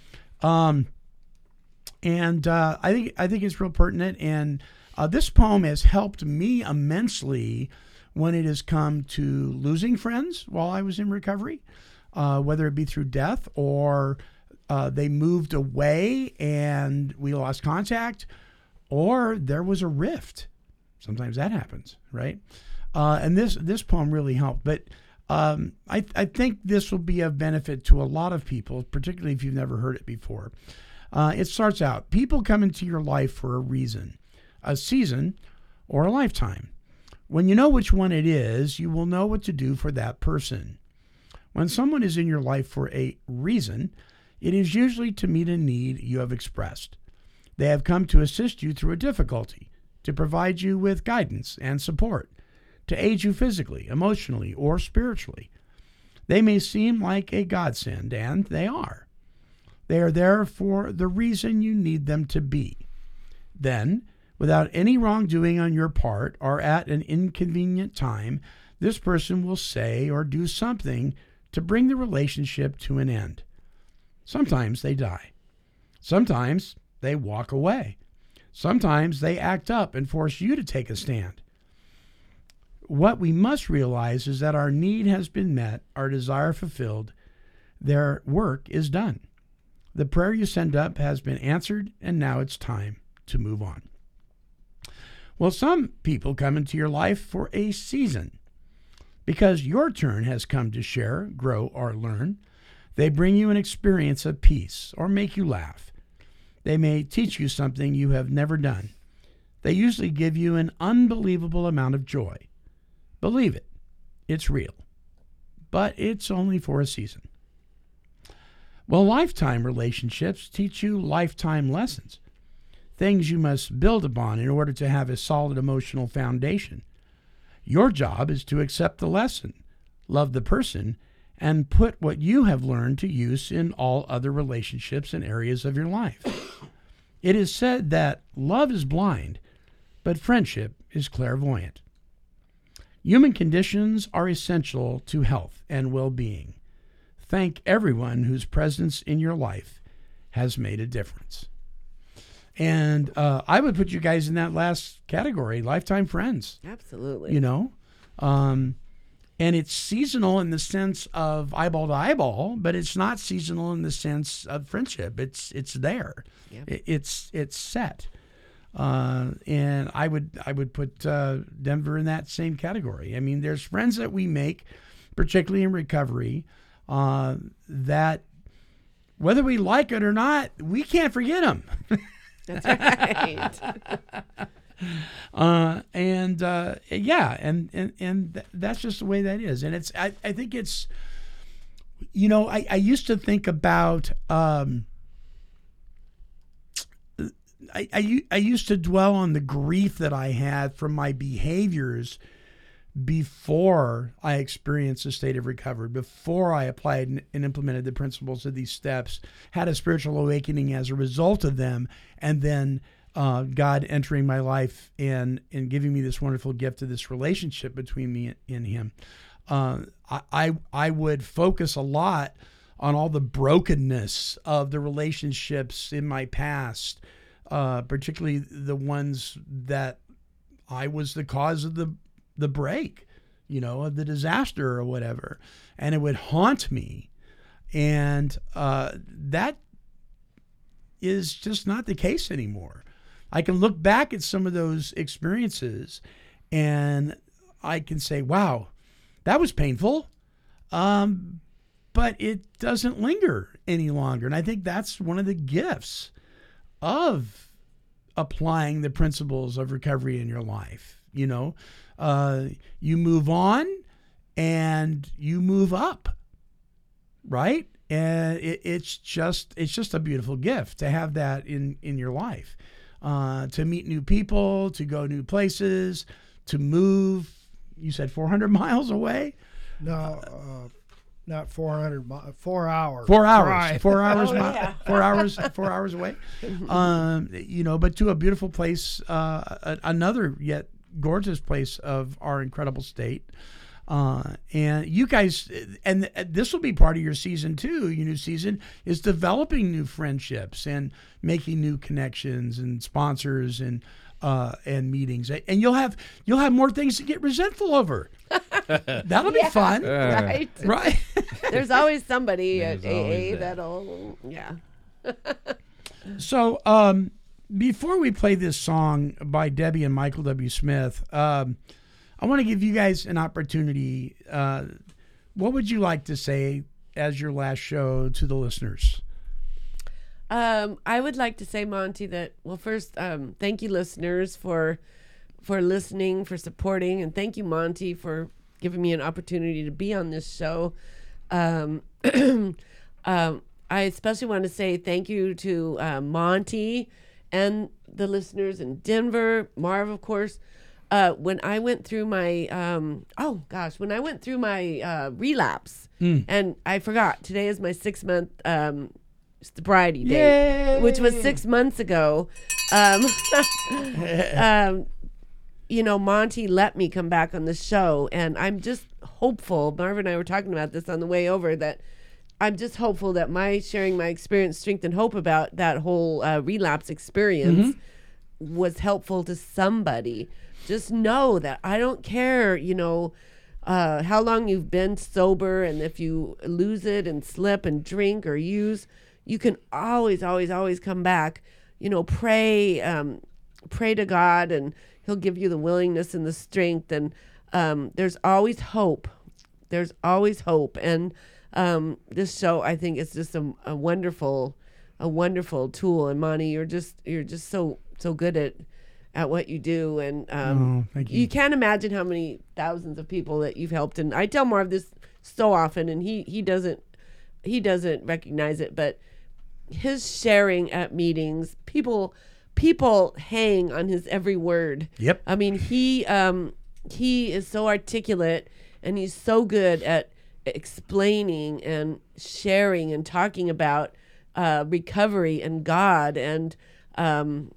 Um, and uh, I think I think it's real pertinent. And uh, this poem has helped me immensely when it has come to losing friends while I was in recovery, uh, whether it be through death or uh, they moved away and we lost contact, or there was a rift. Sometimes that happens, right? Uh, and this this poem really helped. But um, I, I think this will be of benefit to a lot of people, particularly if you've never heard it before. Uh, it starts out People come into your life for a reason, a season, or a lifetime. When you know which one it is, you will know what to do for that person. When someone is in your life for a reason, it is usually to meet a need you have expressed. They have come to assist you through a difficulty, to provide you with guidance and support, to aid you physically, emotionally, or spiritually. They may seem like a godsend, and they are. They are there for the reason you need them to be. Then, without any wrongdoing on your part or at an inconvenient time, this person will say or do something to bring the relationship to an end. Sometimes they die. Sometimes they walk away. Sometimes they act up and force you to take a stand. What we must realize is that our need has been met, our desire fulfilled, their work is done. The prayer you send up has been answered, and now it's time to move on. Well, some people come into your life for a season because your turn has come to share, grow, or learn. They bring you an experience of peace or make you laugh. They may teach you something you have never done. They usually give you an unbelievable amount of joy. Believe it, it's real. But it's only for a season. Well, lifetime relationships teach you lifetime lessons, things you must build upon in order to have a solid emotional foundation. Your job is to accept the lesson, love the person, and put what you have learned to use in all other relationships and areas of your life. It is said that love is blind, but friendship is clairvoyant. Human conditions are essential to health and well being. Thank everyone whose presence in your life has made a difference. And uh, I would put you guys in that last category lifetime friends Absolutely. you know um, and it's seasonal in the sense of eyeball to eyeball but it's not seasonal in the sense of friendship it's it's there Yeah. It- it's it's set uh, and I would I would put uh, Denver in that same category. I mean, there's friends that we make, particularly in recovery, uh, that whether we like it or not, we can't forget them. That's right. uh, and uh, yeah, and and and th- that's just the way that is. And it's I, I think it's you know I, I used to think about um, I, I I used to dwell on the grief that I had from my behaviors before I experienced a state of recovery, before I applied and- implemented the principles of these steps, had a spiritual awakening as a result of them, and then uh, God entering my life and and giving me this wonderful gift of this relationship between me and Him. Uh, I, I I would focus a lot on all the brokenness of the relationships in my past, uh, particularly the ones that I was the cause of the the break, you know, of the disaster or whatever, and it would haunt me, and uh, that is just not the case anymore. I can look back at some of those experiences and I can say, "Wow, that was painful," um, but it doesn't linger any longer. And I think that's one of the gifts of applying the principles of recovery in your life. You know, uh, you move on and you move up, right? And it, it's just it's just a beautiful gift to have that in in your life, uh, to meet new people, to go new places, to move. You said 400 miles away. No, uh, not 400 mi- Four hours. Four hours. drive. Four hours. Oh, mi- yeah. Four hours. Four hours away. Um, you know, but to a beautiful place, uh, another yet gorgeous place of our incredible state. Uh, and you guys, and this will be part of your season too. Your new season is developing new friendships and making new connections and sponsors and uh, and meetings. And you'll have you'll have more things to get resentful over. That'll be fun, right. right? The's always somebody at always AA that. that'll yeah. So, um, before we play this song by Debbie and Michael W. Smith, um, I want to give you guys an opportunity. Uh, what would you like to say as your last show to the listeners? Um, I would like to say, Monty, that well, first, um, thank you, listeners, for for listening, for supporting, and thank you, Monty, for giving me an opportunity to be on this show. Um, um, I especially want to say thank you to uh, Monty and the listeners in Denver, Marv, of course. Uh, when I went through my um, oh gosh, when I went through my uh, relapse, and I forgot today is my six month um, sobriety date, which was six months ago. Um, um, you know, Monty let me come back on the show, and I'm just hopeful. Marvin and I were talking about this on the way over that I'm just hopeful that my sharing my experience, strength, and hope about that whole uh, relapse experience was helpful to somebody. Just know that I don't care, you know, uh, how long you've been sober, and if you lose it and slip and drink or use, you can always, always, always come back. You know, pray, um, pray to God, and He'll give you the willingness and the strength. And um, there's always hope. There's always hope, and um, this show I think is just a, a wonderful, a wonderful tool. And Monty, you're just you're just so so good at at what you do, and um, Oh, thank you. can't imagine how many thousands of people that you've helped. And I tell Marv this so often, and he he doesn't he doesn't recognize it, but his sharing at meetings, people people hang on his every word. Yep. I mean, he um he is so articulate and he's so good at explaining and sharing and talking about uh, recovery and God and um,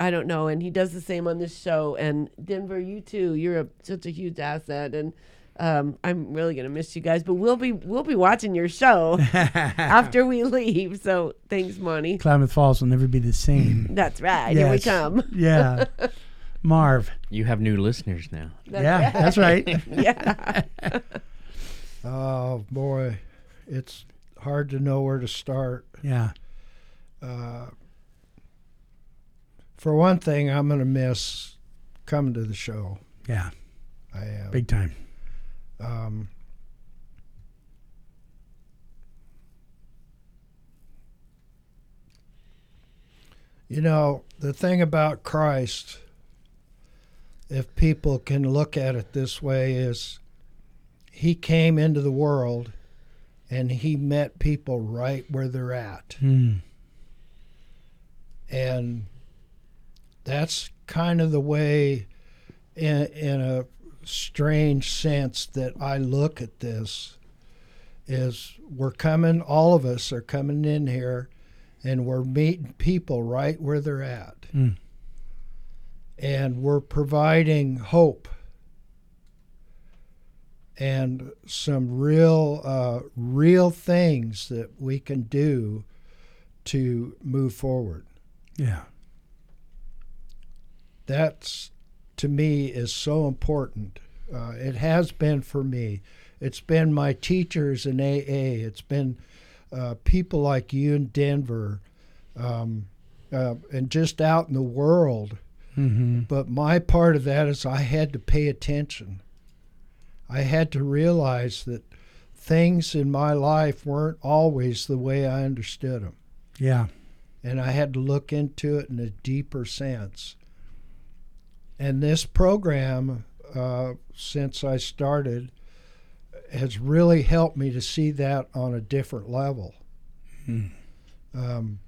I don't know. And he does the same on this show. And Denver, you too. You're a, such a huge asset. And um, I'm really gonna miss you guys. But we'll be we'll be watching your show after we leave. So thanks, Monty. Klamath Falls will never be the same. That's right. Here we come. Yeah. Marv. You have new listeners now. yeah, that's right. Yeah. Oh boy, it's hard to know where to start. Yeah. For one thing, I'm going to miss coming to the show. Yeah. I am. Big time. Um, you know, the thing about Christ, if people can look at it this way, is he came into the world and he met people right where they're at. Hmm. And that's kind of the way, in, in a strange sense, that I look at this. Is we're coming, all of us are coming in here, and we're meeting people right where they're at. Mm. And we're providing hope and some real, uh, real things that we can do to move forward Yeah. that's to me is so important. Uh, it has been for me. It's been my teachers in AA. It's been uh, people like you in Denver, um, uh, and just out in the world But my part of that is I had to pay attention. I had to realize that things in my life weren't always the way I understood them. Yeah. And I had to look into it in a deeper sense. And this program, uh, since I started, has really helped me to see that on a different level. Um,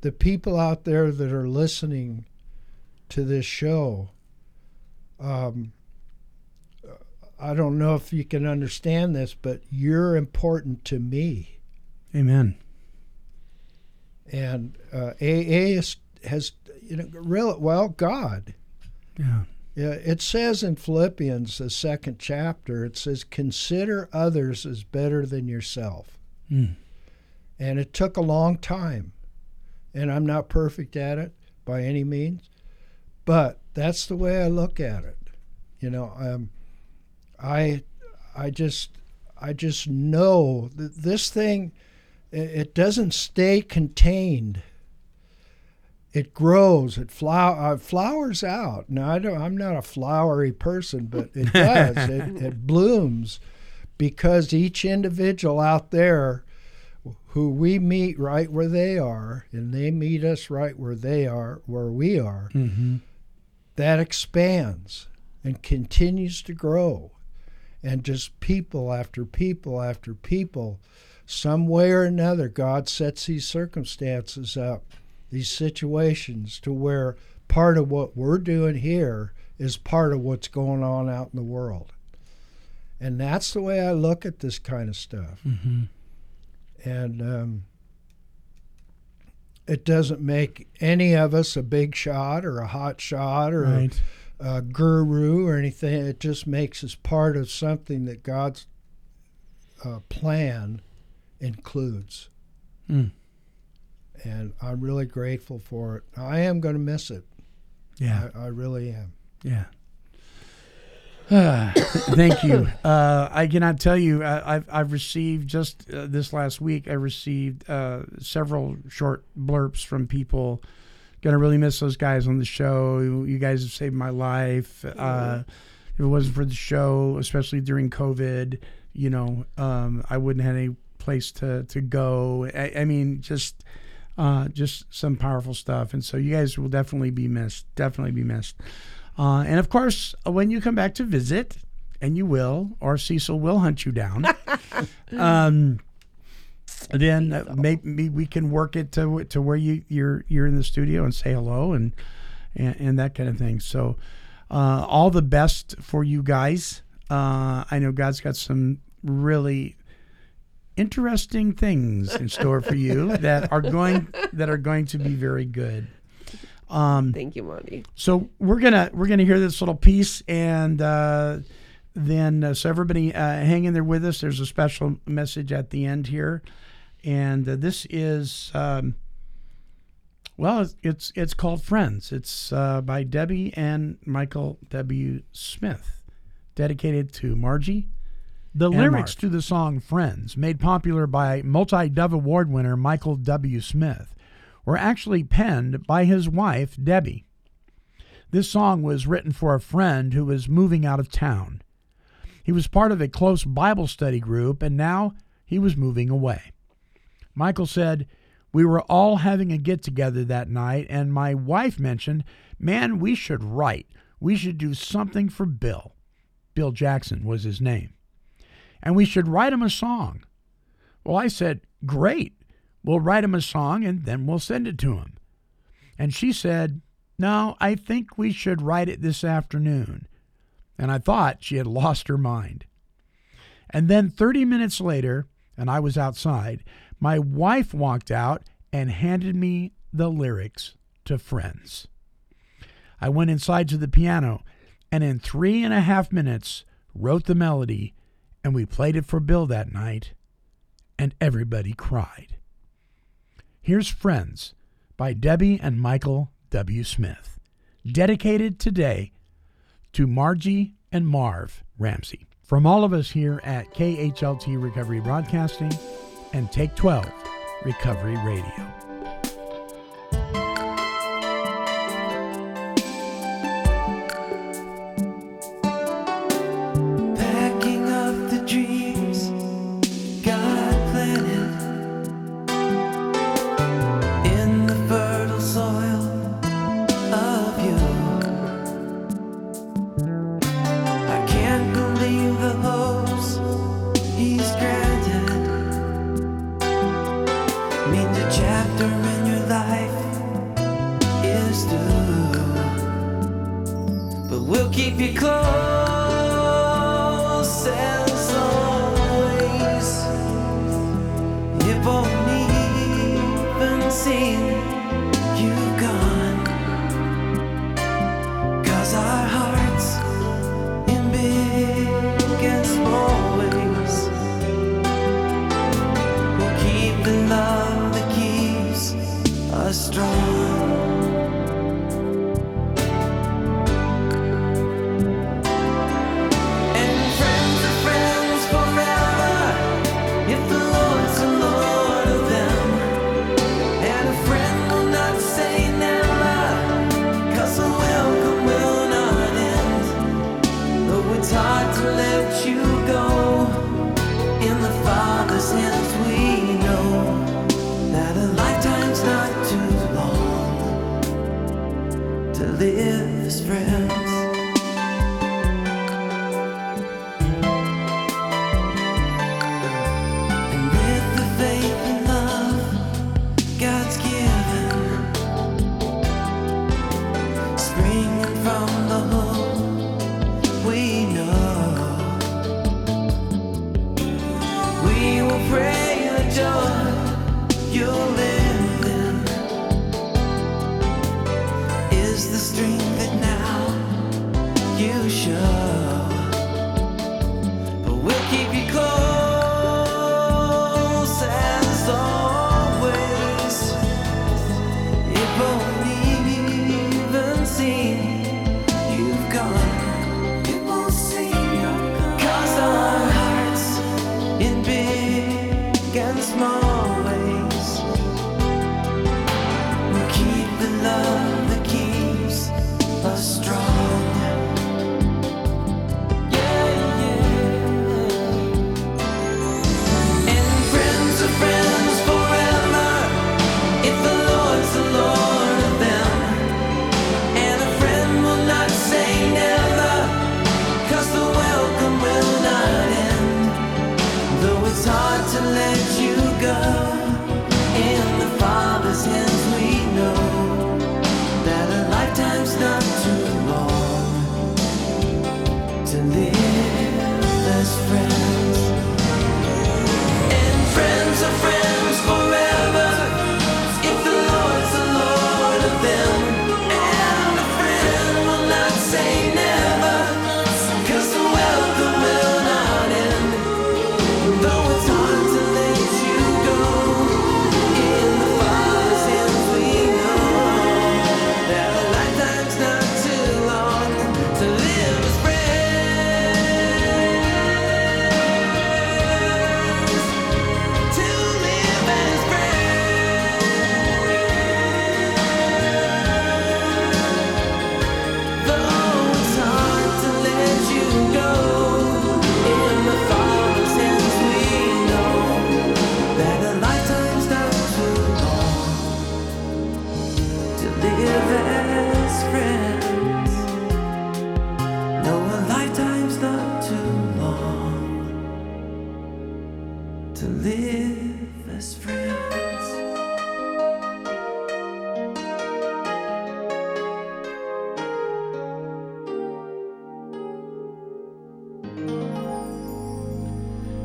the people out there that are listening to this show, um, I don't know if you can understand this, but you're important to me. Amen. And uh, AA is, has, you know, real well, God. Yeah. Yeah, it says in Philippians, the second chapter, it says, "Consider others as better than yourself." Mm. And it took a long time, and I'm not perfect at it by any means, but that's the way I look at it. You know, um, I, I just, I just know that this thing, it doesn't stay contained. It grows it flower uh, flowers out. Now i don't i'm not a flowery person but it does. It, it blooms because each individual out there who we meet right where they are and they meet us right where they are where we are Mm-hmm. that expands and continues to grow and just people after people after people some way or another god sets these circumstances up these situations to where part of what we're doing here is part of what's going on out in the world and that's the way i look at this kind of stuff Mm-hmm. and um, it doesn't make any of us a big shot or a hot shot or Right. a, a guru or anything. It just makes us part of something that God's uh, plan includes. Mm. And I'm really grateful for it. I am going to miss it. Yeah. I, I really am. Yeah. Thank you. Uh, I cannot tell you. Uh, I've I've received just uh, this last week. I received uh, several short blurps from people. Gonna really miss those guys on the show. You, guys have saved my life. Uh, if it wasn't for the show, especially during COVID, you know, um, I wouldn't have any place to to go. I, I mean, just uh, just some powerful stuff. And so you guys will definitely be missed. Definitely be missed. Uh, and of course, when you come back to visit, and you will, or Cecil will hunt you down, um, then uh, maybe we can work it to to where you you're you're in the studio and say hello and and, and that kind of thing. So, uh, all the best for you guys. Uh, I know God's got some really interesting things in store for you that are going that are going to be very good. Um, Thank you, Monty. so we're gonna we're gonna hear this little piece, and uh, then uh, so everybody uh, hang in there with us. There's a special message at the end here, and uh, this is um, well, it's, it's it's called Friends. It's uh, by Debbie and Michael W. Smith, dedicated to Margie. The lyrics Mark. to the song Friends, made popular by multi Dove Award winner Michael W. Smith, were actually penned by his wife, Debbie. This song was written for a friend who was moving out of town. He was part of a close Bible study group, and now he was moving away. Michael said, We were all having a get together that night, and my wife mentioned, Man, we should write. We should do something for Bill. Bill Jackson was his name. And we should write him a song. Well, I said, Great. We'll write him a song and then we'll send it to him. And she said, No, I think we should write it this afternoon. And I thought she had lost her mind. And then 30 minutes later, and I was outside, my wife walked out and handed me the lyrics to Friends. I went inside to the piano and in three and a half minutes wrote the melody, and we played it for Bill that night, and everybody cried. Here's Friends by Debbie and Michael W. Smith, dedicated today to Margie and Marv Ramsey. From all of us here at KHLT Recovery Broadcasting and Take 12 Recovery Radio.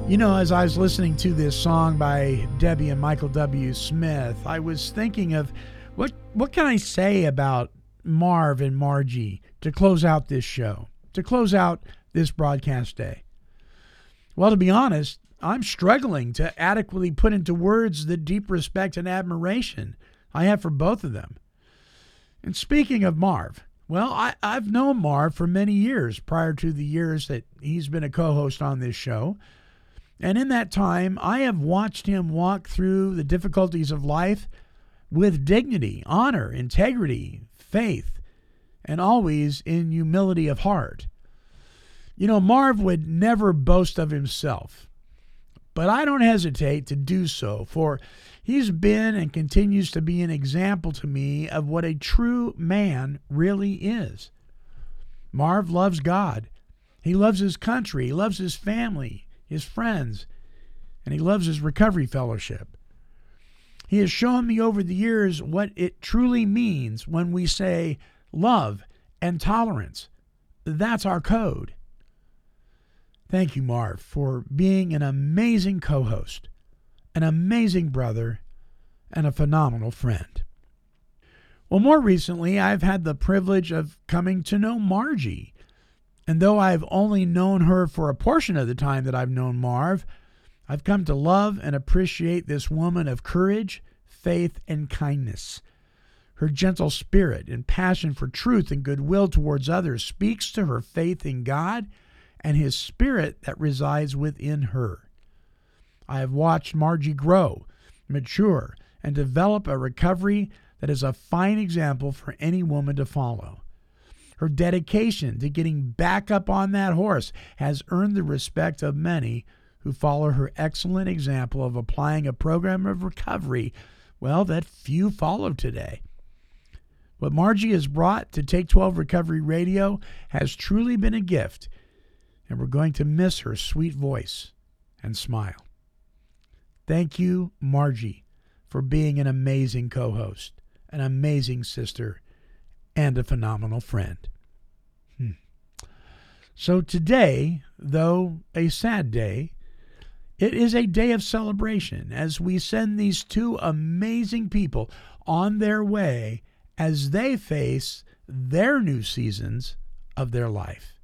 You know, as I was listening to this song by Debbie and Michael W. Smith, I was thinking of what what can I say about Marv and Margie to close out this show, to close out this broadcast day. Well, to be honest, I'm struggling to adequately put into words the deep respect and admiration I have for both of them. And speaking of Marv, well, I, I've known Marv for many years prior to the years that he's been a co host on this show. And in that time, I have watched him walk through the difficulties of life with dignity, honor, integrity, faith, and always in humility of heart. You know, Marv would never boast of himself, but I don't hesitate to do so, for he's been and continues to be an example to me of what a true man really is. Marv loves God. He loves his country. He loves his family, his friends, and he loves his recovery fellowship. He has shown me over the years what it truly means when we say love and tolerance. That's our code. Thank you, Marv, for being an amazing co host, an amazing brother, and a phenomenal friend. Well, more recently, I've had the privilege of coming to know Margie. And though I've only known her for a portion of the time that I've known Marv, I've come to love and appreciate this woman of courage, faith, and kindness. Her gentle spirit and passion for truth and goodwill towards others speaks to her faith in God and His Spirit that resides within her. I have watched Margie grow, mature, and develop a recovery that is a fine example for any woman to follow. Her dedication to getting back up on that horse has earned the respect of many who follow her excellent example of applying a program of recovery, well, that few follow today. What Margie has brought to Take 12 Recovery Radio has truly been a gift, and we're going to miss her sweet voice and smile. Thank you, Margie, for being an amazing co host, an amazing sister, and a phenomenal friend. Hmm. So today, though a sad day, it is a day of celebration as we send these two amazing people on their way as they face their new seasons of their life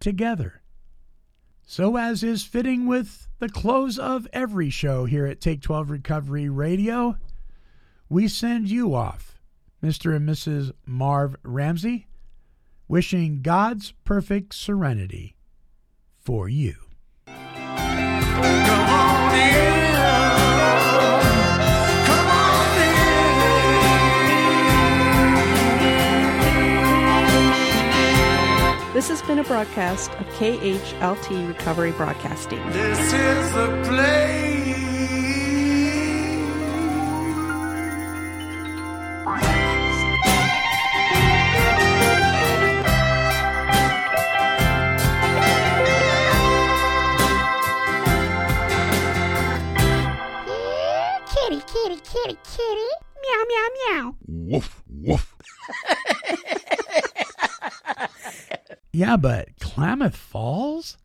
together. So, as is fitting with the close of every show here at Take 12 Recovery Radio, we send you off, Mr. and Mrs. Marv Ramsey, wishing God's perfect serenity for you. Come on in. Come on This has been a broadcast of KHLT Recovery Broadcasting. This is the place. Meow, meow, meow. Woof, woof. Yeah, but Klamath Falls?